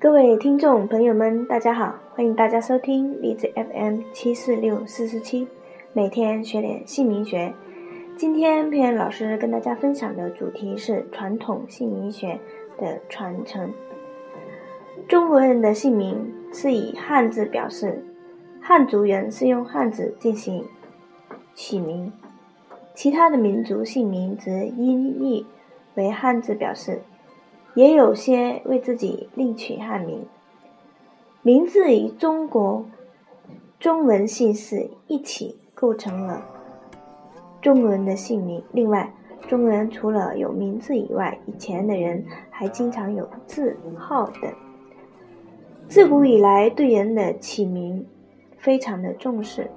各位听众朋友们，大家好！欢迎大家收听荔枝 FM 七四六四四七，每天学点姓名学。今天佩恩老师跟大家分享的主题是传统姓名学的传承。中国人的姓名是以汉字表示，汉族人是用汉字进行起名，其他的民族姓名则音译为汉字表示。也有些为自己另取汉名，名字与中国中文姓氏一起构成了中国人的姓名。另外，中国人除了有名字以外，以前的人还经常有字号等。自古以来，对人的起名非常的重视，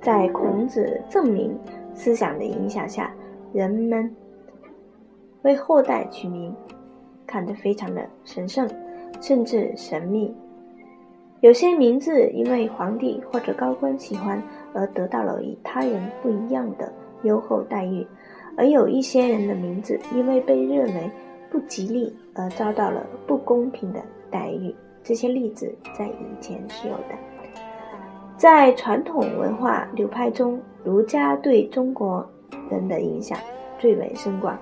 在孔子正名思想的影响下，人们为后代取名。看得非常的神圣，甚至神秘。有些名字因为皇帝或者高官喜欢而得到了与他人不一样的优厚待遇，而有一些人的名字因为被认为不吉利而遭到了不公平的待遇。这些例子在以前是有的。在传统文化流派中，儒家对中国人的影响最为深广。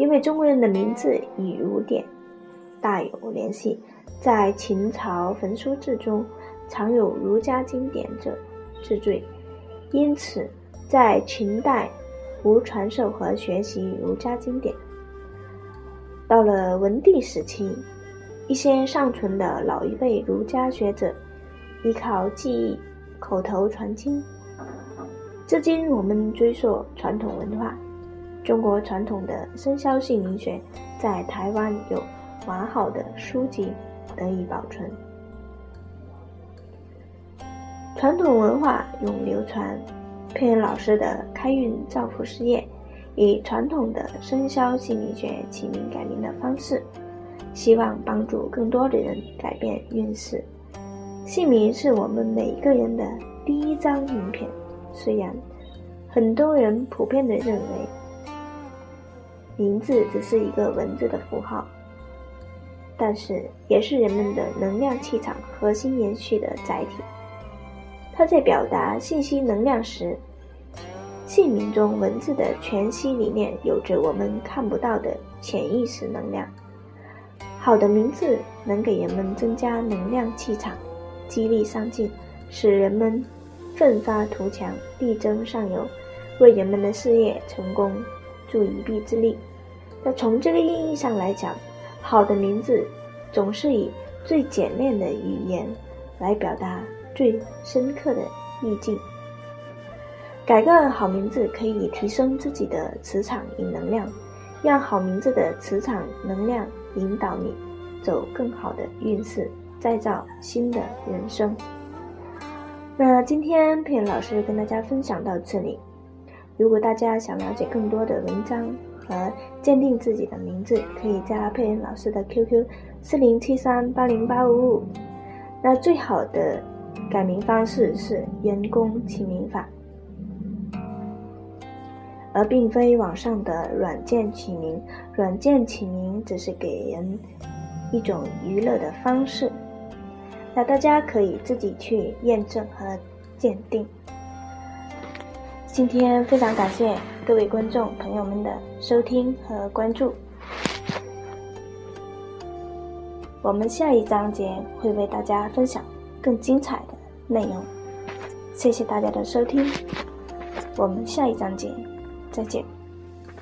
因为中国人的名字与儒典大有联系，在秦朝焚书志中常有儒家经典者治罪，因此在秦代无传授和学习儒家经典。到了文帝时期，一些尚存的老一辈儒家学者依靠记忆口头传经，至今我们追溯传统文化。中国传统的生肖姓名学在台湾有完好的书籍得以保存。传统文化永流传，佩恩老师的开运造福事业，以传统的生肖姓名学起名改名的方式，希望帮助更多的人改变运势。姓名是我们每一个人的第一张名片，虽然很多人普遍的认为。名字只是一个文字的符号，但是也是人们的能量气场核心延续的载体。它在表达信息能量时，姓名中文字的全息理念有着我们看不到的潜意识能量。好的名字能给人们增加能量气场，激励上进，使人们奋发图强，力争上游，为人们的事业成功助一臂之力。那从这个意义上来讲，好的名字总是以最简练的语言来表达最深刻的意境。改个好名字可以提升自己的磁场与能量，让好名字的磁场能量引导你走更好的运势，再造新的人生。那今天佩恩老师跟大家分享到这里，如果大家想了解更多的文章。和鉴定自己的名字，可以加佩恩老师的 QQ 四零七三八零八五五。那最好的改名方式是人工起名法，而并非网上的软件起名。软件起名只是给人一种娱乐的方式，那大家可以自己去验证和鉴定。今天非常感谢各位观众朋友们的收听和关注，我们下一章节会为大家分享更精彩的内容。谢谢大家的收听，我们下一章节再见。